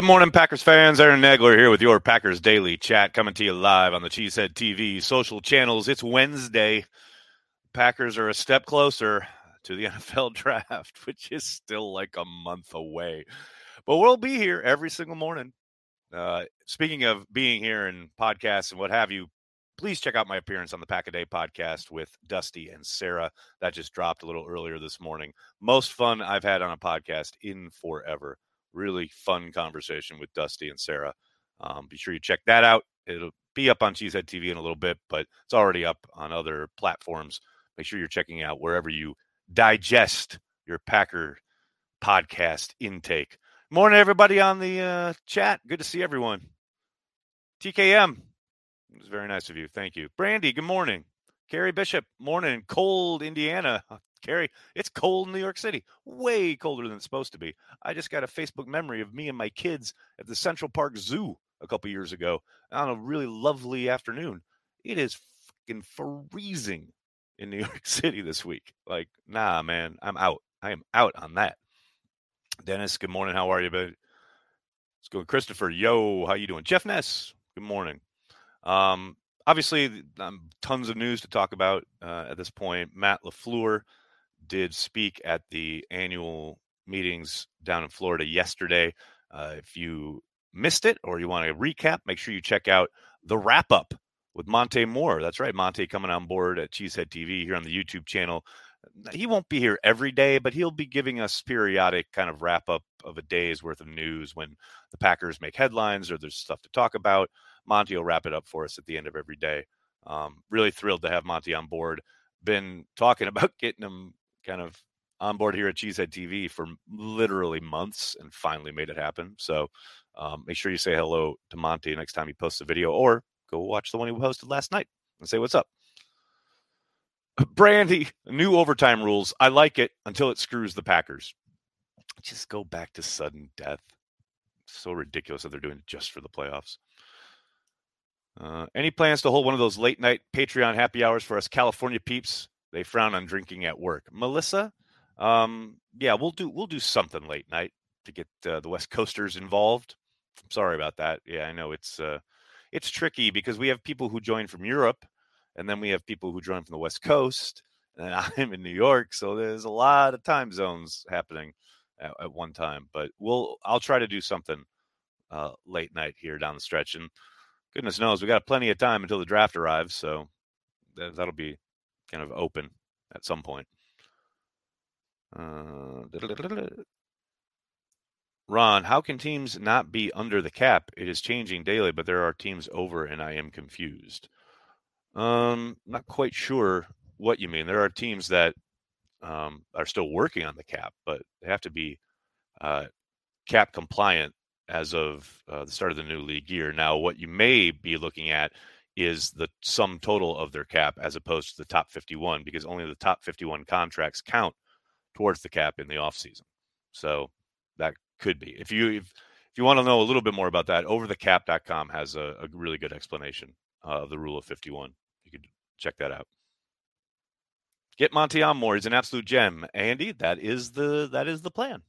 Good morning, Packers fans. Aaron Nagler here with your Packers Daily Chat, coming to you live on the Cheesehead TV social channels. It's Wednesday. Packers are a step closer to the NFL draft, which is still like a month away. But we'll be here every single morning. Uh, speaking of being here and podcasts and what have you, please check out my appearance on the Pack a Day podcast with Dusty and Sarah. That just dropped a little earlier this morning. Most fun I've had on a podcast in forever really fun conversation with Dusty and Sarah. Um, be sure you check that out. It'll be up on Cheesehead TV in a little bit, but it's already up on other platforms. Make sure you're checking out wherever you digest your Packer podcast intake. Morning, everybody on the uh, chat. Good to see everyone. TKM, it was very nice of you. Thank you. Brandy, good morning. Carrie Bishop, morning. Cold Indiana. Carrie, it's cold in New York City, way colder than it's supposed to be. I just got a Facebook memory of me and my kids at the Central Park Zoo a couple years ago on a really lovely afternoon. It is fucking freezing in New York City this week. Like, nah, man, I'm out. I am out on that. Dennis, good morning. How are you, baby? Let's go. Christopher, yo, how you doing? Jeff Ness, good morning. Um, obviously, um, tons of news to talk about uh, at this point. Matt LaFleur did speak at the annual meetings down in Florida yesterday. Uh, if you missed it or you want to recap, make sure you check out the wrap up with Monte Moore. That's right, Monte coming on board at Cheesehead TV here on the YouTube channel. He won't be here every day, but he'll be giving us periodic kind of wrap up of a day's worth of news when the Packers make headlines or there's stuff to talk about. Monty will wrap it up for us at the end of every day. Um, really thrilled to have Monty on board. Been talking about getting him kind of on board here at Cheesehead TV for literally months and finally made it happen. So um, make sure you say hello to Monty next time he posts a video or go watch the one he posted last night and say what's up. Brandy, new overtime rules. I like it until it screws the Packers. Just go back to sudden death. So ridiculous that they're doing it just for the playoffs. Uh, any plans to hold one of those late night Patreon happy hours for us California peeps? They frown on drinking at work. Melissa, um, yeah, we'll do we'll do something late night to get uh, the West Coasters involved. Sorry about that. Yeah, I know it's uh, it's tricky because we have people who join from Europe, and then we have people who join from the West Coast, and I'm in New York, so there's a lot of time zones happening at, at one time. But we'll I'll try to do something uh, late night here down the stretch, and goodness knows we got plenty of time until the draft arrives, so that, that'll be kind of open at some point. Uh, Ron, how can teams not be under the cap? It is changing daily, but there are teams over, and I am confused. Um, not quite sure what you mean. There are teams that um, are still working on the cap, but they have to be uh, cap compliant as of uh, the start of the new league year. Now, what you may be looking at is the sum total of their cap as opposed to the top 51 because only the top 51 contracts count towards the cap in the offseason. So that could be. If you if, if you want to know a little bit more about that, overthecap.com has a, a really good explanation of the rule of 51. Check that out. Get Monty on more. He's an absolute gem. Andy, that is the that is the plan.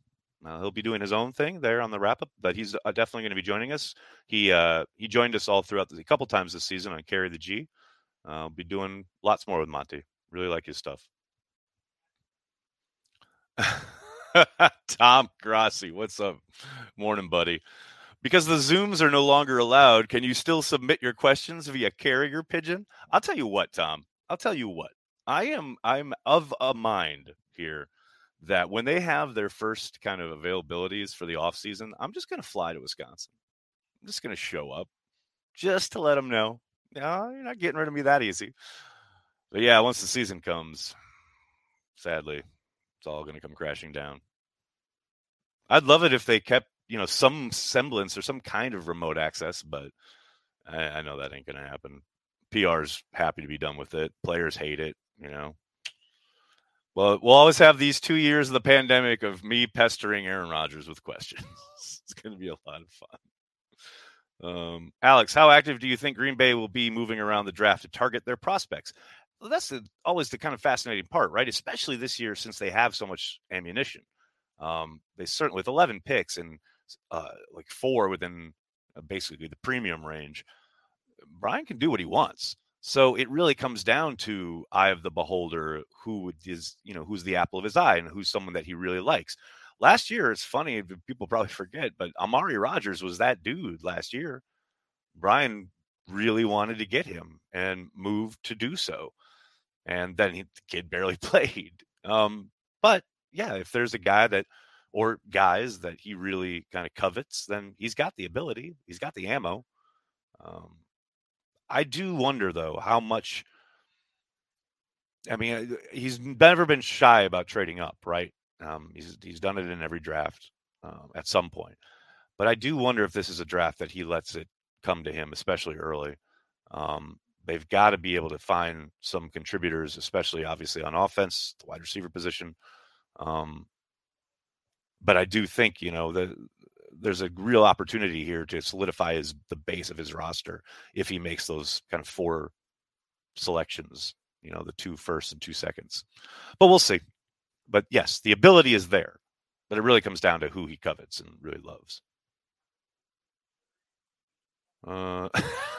Uh, he'll be doing his own thing there on the wrap up, but he's uh, definitely going to be joining us. He uh, he joined us all throughout the, a couple times this season on Carry the G. Uh, will be doing lots more with Monty. Really like his stuff. Tom Grossi, what's up? Morning, buddy. Because the Zooms are no longer allowed, can you still submit your questions via carrier pigeon? I'll tell you what, Tom. I'll tell you what. I am I'm of a mind here that when they have their first kind of availabilities for the off season, I'm just going to fly to Wisconsin. I'm just going to show up just to let them know, no, you're not getting rid of me that easy. But yeah, once the season comes, sadly, it's all going to come crashing down. I'd love it if they kept, you know, some semblance or some kind of remote access, but I, I know that ain't to happen. PR's happy to be done with it. Players hate it, you know. Well, we'll always have these two years of the pandemic of me pestering Aaron Rodgers with questions. it's going to be a lot of fun. Um, Alex, how active do you think Green Bay will be moving around the draft to target their prospects? Well, that's the, always the kind of fascinating part, right? Especially this year since they have so much ammunition. Um, they certainly with 11 picks and uh, like four within uh, basically the premium range, Brian can do what he wants. So it really comes down to eye of the beholder, who is you know who's the apple of his eye and who's someone that he really likes. Last year, it's funny people probably forget, but Amari Rodgers was that dude last year. Brian really wanted to get him and moved to do so, and then he, the kid barely played. Um, but yeah, if there's a guy that or guys that he really kind of covets, then he's got the ability, he's got the ammo. Um, I do wonder though how much. I mean, uh, he's never been shy about trading up, right? Um, he's he's done it in every draft uh, at some point, but I do wonder if this is a draft that he lets it come to him, especially early. Um, they've got to be able to find some contributors, especially obviously on offense, the wide receiver position. Um, but I do think you know that there's a real opportunity here to solidify his the base of his roster if he makes those kind of four selections, you know, the two firsts and two seconds. But we'll see. But yes, the ability is there, but it really comes down to who he covets and really loves. Uh,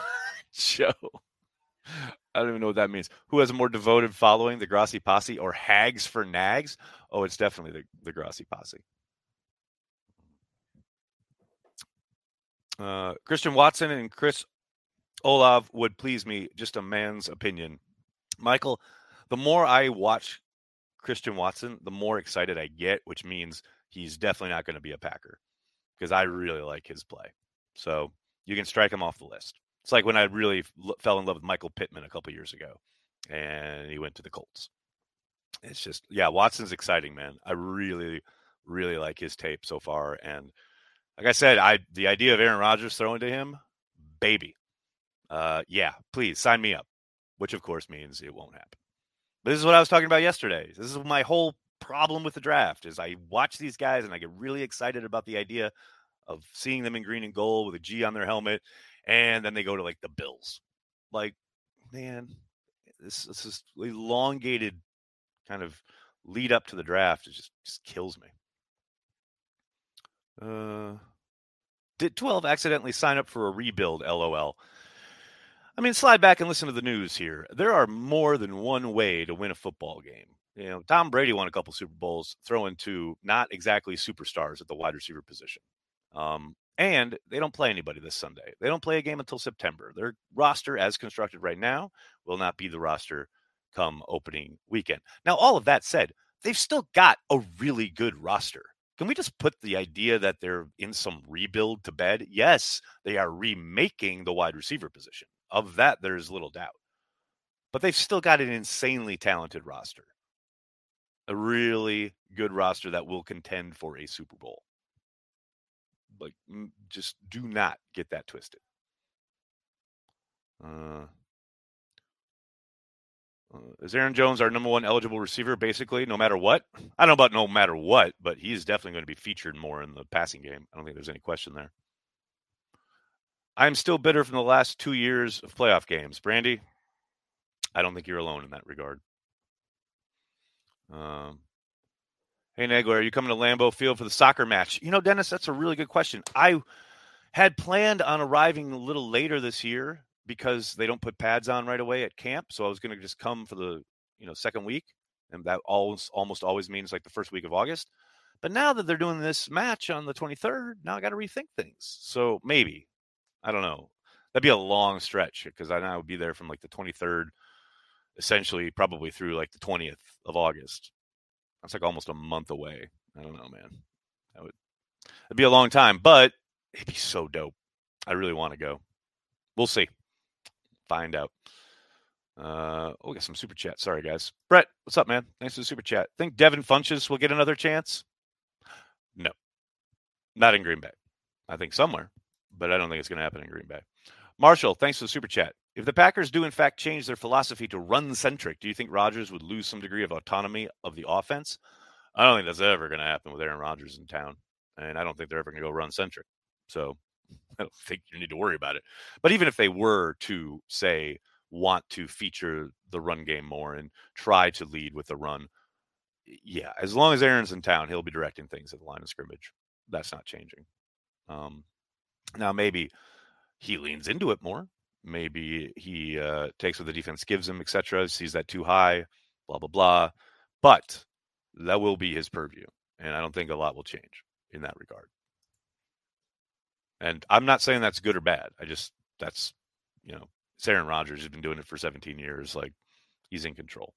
Joe. I don't even know what that means. Who has a more devoted following, the Grossi Posse or Hags for Nags? Oh, it's definitely the, the Grossi Posse. Uh, Christian Watson and Chris Olave would please me. Just a man's opinion. Michael, the more I watch Christian Watson, the more excited I get, which means he's definitely not going to be a Packer because I really like his play. So you can strike him off the list. It's like when I really l- fell in love with Michael Pittman a couple years ago, and he went to the Colts. It's just, yeah, Watson's exciting, man. I really, really like his tape so far, and like I said, I the idea of Aaron Rodgers throwing to him, baby. Uh, yeah, please sign me up. Which of course means it won't happen. But this is what I was talking about yesterday. This is my whole problem with the draft is I watch these guys and I get really excited about the idea of seeing them in green and gold with a G on their helmet, and then they go to like the Bills. Like, man, this this is elongated kind of lead up to the draft. It just just kills me. Uh, did 12 accidentally sign up for a rebuild? LOL. I mean, slide back and listen to the news here. There are more than one way to win a football game. You know, Tom Brady won a couple Super Bowls throwing to not exactly superstars at the wide receiver position. Um, and they don't play anybody this Sunday. They don't play a game until September. Their roster, as constructed right now, will not be the roster come opening weekend. Now, all of that said, they've still got a really good roster. Can we just put the idea that they're in some rebuild to bed? Yes, they are remaking the wide receiver position. Of that, there's little doubt. But they've still got an insanely talented roster. A really good roster that will contend for a Super Bowl. Like, just do not get that twisted. Uh, is Aaron Jones our number one eligible receiver, basically, no matter what? I don't know about no matter what, but he's definitely going to be featured more in the passing game. I don't think there's any question there. I'm still bitter from the last two years of playoff games. Brandy, I don't think you're alone in that regard. Um, hey, Nagler, are you coming to Lambeau Field for the soccer match? You know, Dennis, that's a really good question. I had planned on arriving a little later this year because they don't put pads on right away at camp. So I was going to just come for the you know second week, and that always almost always means like the first week of August. But now that they're doing this match on the 23rd, now I got to rethink things. So maybe I don't know. That'd be a long stretch because I now would be there from like the 23rd, essentially probably through like the 20th of August. That's like almost a month away. I don't know, man. That would it'd be a long time, but it'd be so dope. I really want to go. We'll see find out. Uh, oh, we got some super chat. Sorry, guys. Brett, what's up, man? Thanks for the super chat. Think Devin Funchess will get another chance? No, not in Green Bay. I think somewhere, but I don't think it's going to happen in Green Bay. Marshall, thanks for the super chat. If the Packers do in fact change their philosophy to run centric, do you think Rodgers would lose some degree of autonomy of the offense? I don't think that's ever going to happen with Aaron Rodgers in town, and I don't think they're ever going to go run centric. So I don't think you need to worry about it. But even if they were to say want to feature the run game more and try to lead with the run, yeah, as long as Aaron's in town, he'll be directing things at the line of scrimmage. That's not changing. Um, now maybe he leans into it more. Maybe he uh, takes what the defense gives him, etc. Sees that too high, blah blah blah. But that will be his purview, and I don't think a lot will change in that regard. And I'm not saying that's good or bad. I just that's you know, it's Aaron Rodgers. He's been doing it for 17 years. Like he's in control.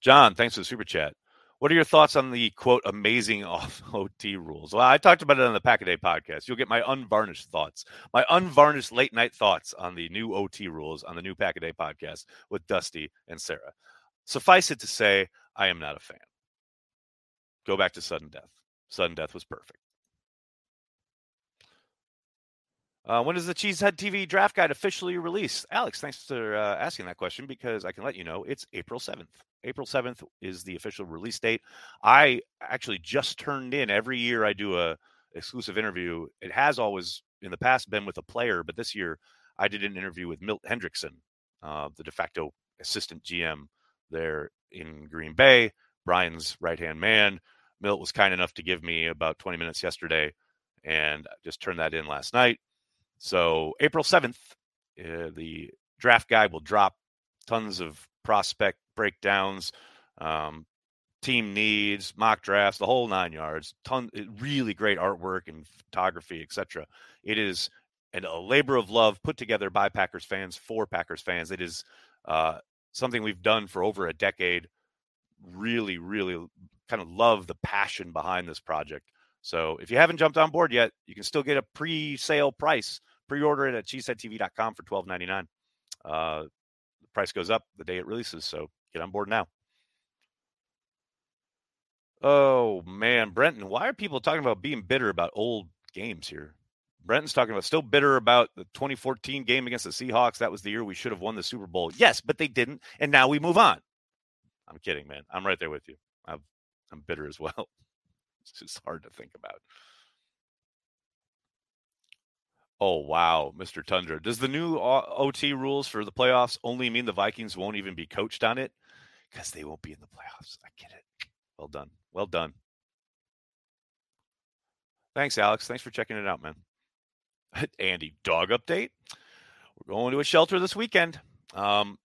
John, thanks for the super chat. What are your thoughts on the quote amazing off OT rules? Well, I talked about it on the Pack a Day podcast. You'll get my unvarnished thoughts, my unvarnished late night thoughts on the new OT rules on the new Pack a Day podcast with Dusty and Sarah. Suffice it to say, I am not a fan. Go back to sudden death. Sudden death was perfect. Uh, when is the Cheesehead TV draft guide officially released? Alex, thanks for uh, asking that question because I can let you know it's April 7th. April 7th is the official release date. I actually just turned in every year I do a exclusive interview. It has always in the past been with a player, but this year I did an interview with Milt Hendrickson, uh, the de facto assistant GM there in Green Bay, Brian's right hand man. Milt was kind enough to give me about 20 minutes yesterday and I just turned that in last night. So April 7th, uh, the draft guide will drop tons of prospect breakdowns, um, team needs, mock drafts, the whole nine yards. Ton, really great artwork and photography, etc. It is and a labor of love put together by Packers fans for Packers fans. It is uh, something we've done for over a decade. Really, really kind of love the passion behind this project. So if you haven't jumped on board yet, you can still get a pre-sale price Pre-order it at cheeseheadtv.com for twelve ninety nine. Uh, the price goes up the day it releases, so get on board now. Oh man, Brenton, why are people talking about being bitter about old games here? Brenton's talking about still bitter about the 2014 game against the Seahawks. That was the year we should have won the Super Bowl. Yes, but they didn't, and now we move on. I'm kidding, man. I'm right there with you. i am bitter as well. It's just hard to think about. Oh wow, Mr. Tundra. Does the new OT rules for the playoffs only mean the Vikings won't even be coached on it? Because they won't be in the playoffs. I get it. Well done. Well done. Thanks, Alex. Thanks for checking it out, man. Andy, dog update. We're going to a shelter this weekend. Um,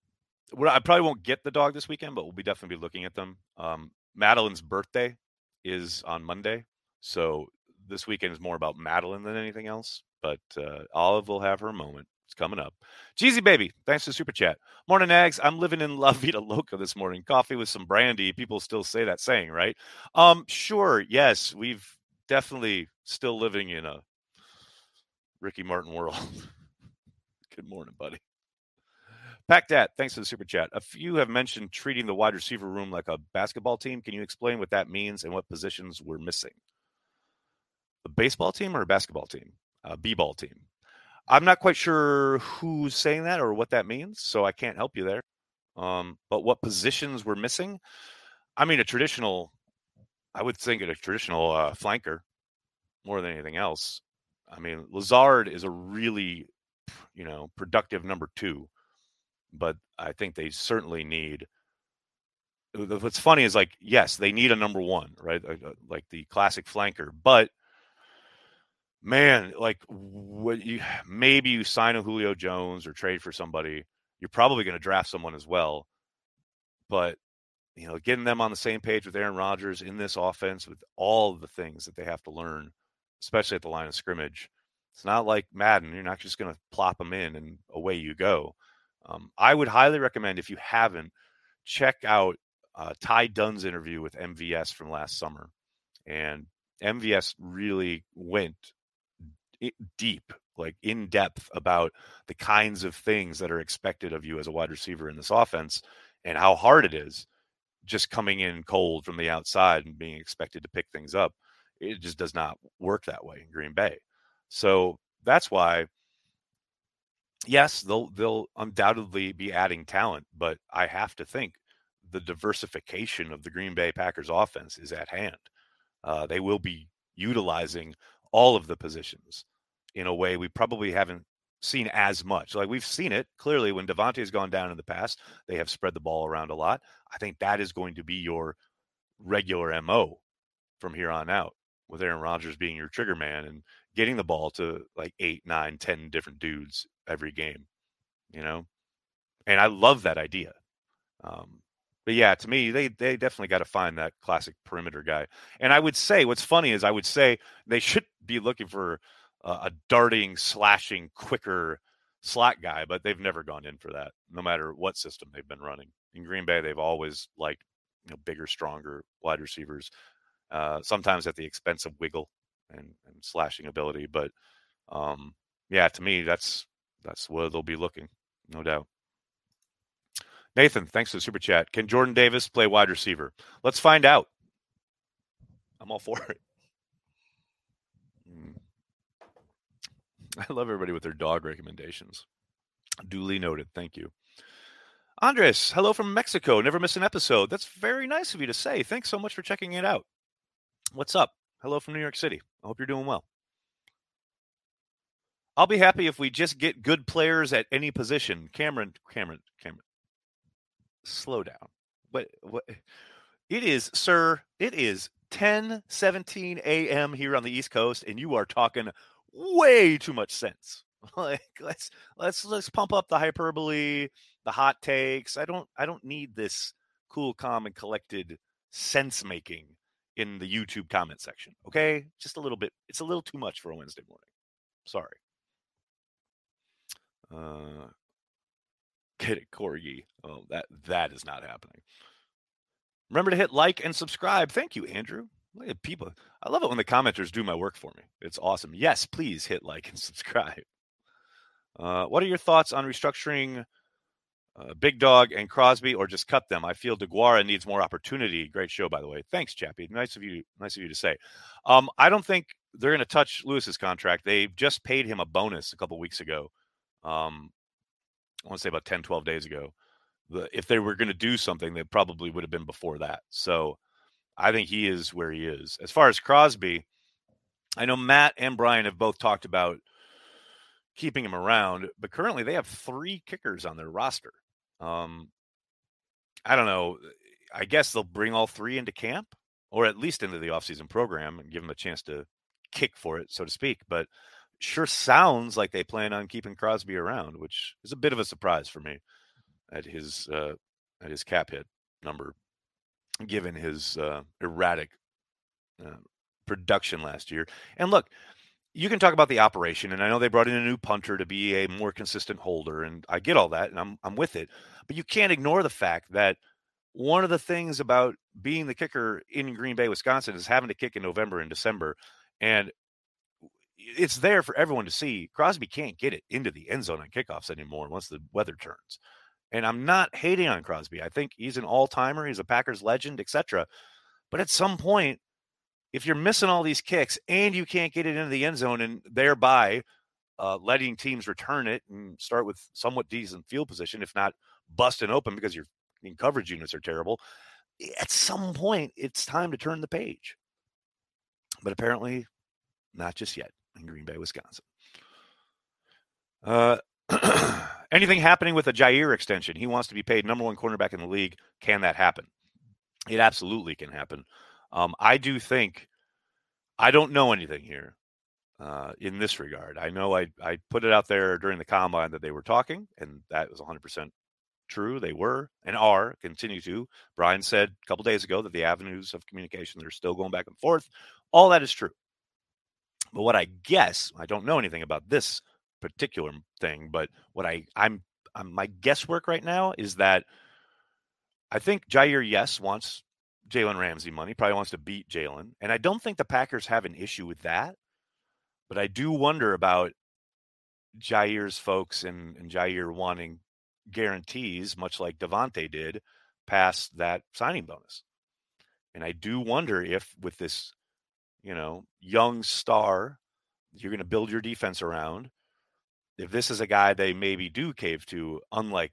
I probably won't get the dog this weekend, but we'll be definitely be looking at them. Um, Madeline's birthday is on Monday, so this weekend is more about Madeline than anything else but uh, Olive will have her moment. It's coming up. Jeezy baby, thanks for super chat. Morning, Ags. I'm living in La Vida Loca this morning. Coffee with some brandy. People still say that saying, right? Um, sure. Yes, we've definitely still living in a Ricky Martin world. Good morning, buddy. Pack that. Thanks for the super chat. A few have mentioned treating the wide receiver room like a basketball team. Can you explain what that means and what positions we're missing? A baseball team or a basketball team? Uh, b-ball team. I'm not quite sure who's saying that or what that means, so I can't help you there. Um, but what positions we're missing? I mean, a traditional, I would think a traditional uh, flanker more than anything else. I mean, Lazard is a really, you know, productive number two, but I think they certainly need. What's funny is like, yes, they need a number one, right? Like the classic flanker, but man, like what you maybe you sign a Julio Jones or trade for somebody, you're probably going to draft someone as well. But you know, getting them on the same page with Aaron Rodgers in this offense with all of the things that they have to learn, especially at the line of scrimmage. It's not like Madden. You're not just going to plop them in and away you go. Um, I would highly recommend if you haven't, check out uh, Ty Dunne's interview with MVS from last summer. And MVS really went deep, like in depth about the kinds of things that are expected of you as a wide receiver in this offense and how hard it is just coming in cold from the outside and being expected to pick things up. It just does not work that way in Green Bay. So that's why yes, they'll they'll undoubtedly be adding talent, but I have to think the diversification of the Green Bay Packers offense is at hand. Uh, they will be utilizing all of the positions in a way we probably haven't seen as much. Like we've seen it clearly when Davante has gone down in the past, they have spread the ball around a lot. I think that is going to be your regular MO from here on out. with Aaron Rodgers being your trigger man and getting the ball to like eight, nine, ten different dudes every game, you know? And I love that idea. Um, but yeah, to me, they they definitely got to find that classic perimeter guy. And I would say what's funny is I would say they should be looking for a darting, slashing, quicker slot guy, but they've never gone in for that, no matter what system they've been running. In Green Bay, they've always liked you know, bigger, stronger wide receivers, uh, sometimes at the expense of wiggle and, and slashing ability. But um, yeah, to me, that's that's where they'll be looking, no doubt. Nathan, thanks for the super chat. Can Jordan Davis play wide receiver? Let's find out. I'm all for it. Hmm. I love everybody with their dog recommendations. Duly noted. Thank you. Andres, hello from Mexico. Never miss an episode. That's very nice of you to say. Thanks so much for checking it out. What's up? Hello from New York City. I hope you're doing well. I'll be happy if we just get good players at any position. Cameron, Cameron, Cameron. Slow down. What what it is, sir, it is 10 17 a.m. here on the East Coast, and you are talking way too much sense. like let's let's let's pump up the hyperbole, the hot takes. I don't I don't need this cool, calm, and collected sense making in the YouTube comment section. Okay, just a little bit. It's a little too much for a Wednesday morning. Sorry. Uh, get it, Corgi. Oh, that that is not happening. Remember to hit like and subscribe. Thank you, Andrew. Look at people. I love it when the commenters do my work for me. It's awesome. Yes, please hit like and subscribe. Uh, what are your thoughts on restructuring uh, Big Dog and Crosby, or just cut them? I feel Deguara needs more opportunity. Great show, by the way. Thanks, Chappie. Nice of you. Nice of you to say. Um, I don't think they're going to touch Lewis's contract. They just paid him a bonus a couple weeks ago. Um, I want to say about 10, 12 days ago. The, if they were going to do something, they probably would have been before that. So I think he is where he is. As far as Crosby, I know Matt and Brian have both talked about keeping him around, but currently they have three kickers on their roster. Um, I don't know. I guess they'll bring all three into camp or at least into the offseason program and give them a chance to kick for it, so to speak. But sure sounds like they plan on keeping Crosby around, which is a bit of a surprise for me at his uh, at his cap hit number, given his uh, erratic uh, production last year. And look, you can talk about the operation, and I know they brought in a new punter to be a more consistent holder, and I get all that, and I'm I'm with it. But you can't ignore the fact that one of the things about being the kicker in Green Bay, Wisconsin, is having to kick in November and December, and it's there for everyone to see. Crosby can't get it into the end zone on kickoffs anymore once the weather turns. And I'm not hating on Crosby. I think he's an all timer. He's a Packers legend, etc. But at some point, if you're missing all these kicks and you can't get it into the end zone and thereby uh, letting teams return it and start with somewhat decent field position, if not busting open because your coverage units are terrible, at some point it's time to turn the page. But apparently, not just yet in Green Bay, Wisconsin. Uh, anything happening with a Jaire extension? He wants to be paid number one cornerback in the league. Can that happen? It absolutely can happen. Um, I do think I don't know anything here uh, in this regard. I know I I put it out there during the combine that they were talking, and that was 100 percent true. They were and are continue to. Brian said a couple days ago that the avenues of communication are still going back and forth. All that is true. But what I guess, I don't know anything about this particular thing, but what I I'm, I'm my guesswork right now is that I think Jaire yes wants Jalen Ramsey money, probably wants to beat Jalen, and I don't think the Packers have an issue with that. But I do wonder about Jaire's folks and, and Jaire wanting guarantees, much like Davante did, past that signing bonus. And I do wonder if with this you know, young star you're going to build your defense around. If this is a guy they maybe do cave to, unlike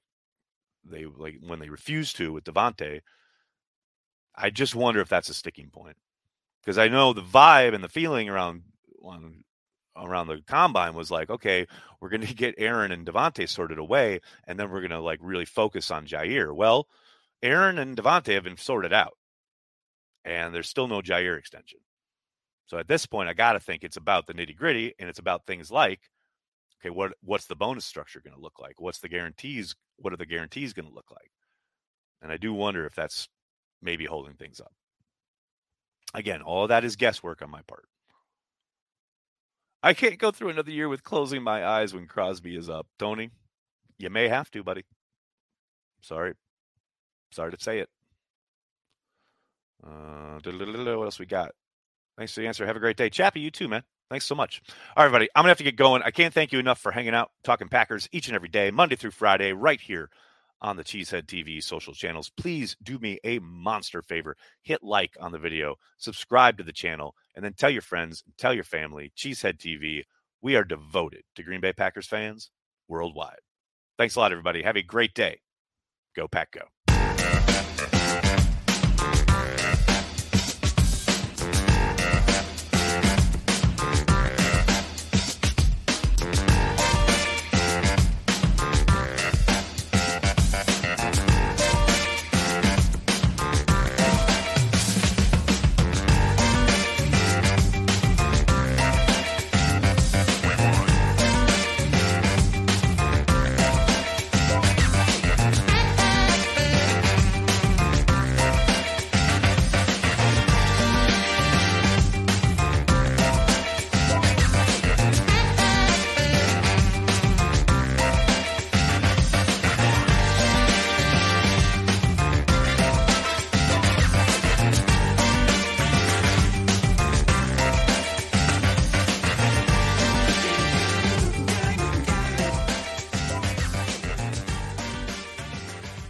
they like when they refuse to with Davante, I just wonder if that's a sticking point. Because I know the vibe and the feeling around on, around the combine was like, okay, we're going to get Aaron and Davante sorted away, and then we're going to like really focus on Jaire. Well, Aaron and Davante have been sorted out, and there's still no Jaire extension. So at this point, I got to think it's about the nitty gritty and it's about things like, okay, what what's the bonus structure going to look like? What's the guarantees? What are the guarantees going to look like? And I do wonder if that's maybe holding things up. Again, all that is guesswork on my part. I can't go through another year with closing my eyes when Crosby is up. Tony, you may have to, buddy. Sorry. Sorry to say it. Uh, what else we got? Thanks for the answer. Have a great day. Chappie, you too, man. Thanks so much. All right, everybody. I'm going to have to get going. I can't thank you enough for hanging out, talking Packers each and every day, Monday through Friday, right here on the Cheesehead TV social channels. Please do me a monster favor. Hit like on the video, subscribe to the channel, and then tell your friends, tell your family, Cheesehead TV. We are devoted to Green Bay Packers fans worldwide. Thanks a lot, everybody. Have a great day. Go, Pack, go.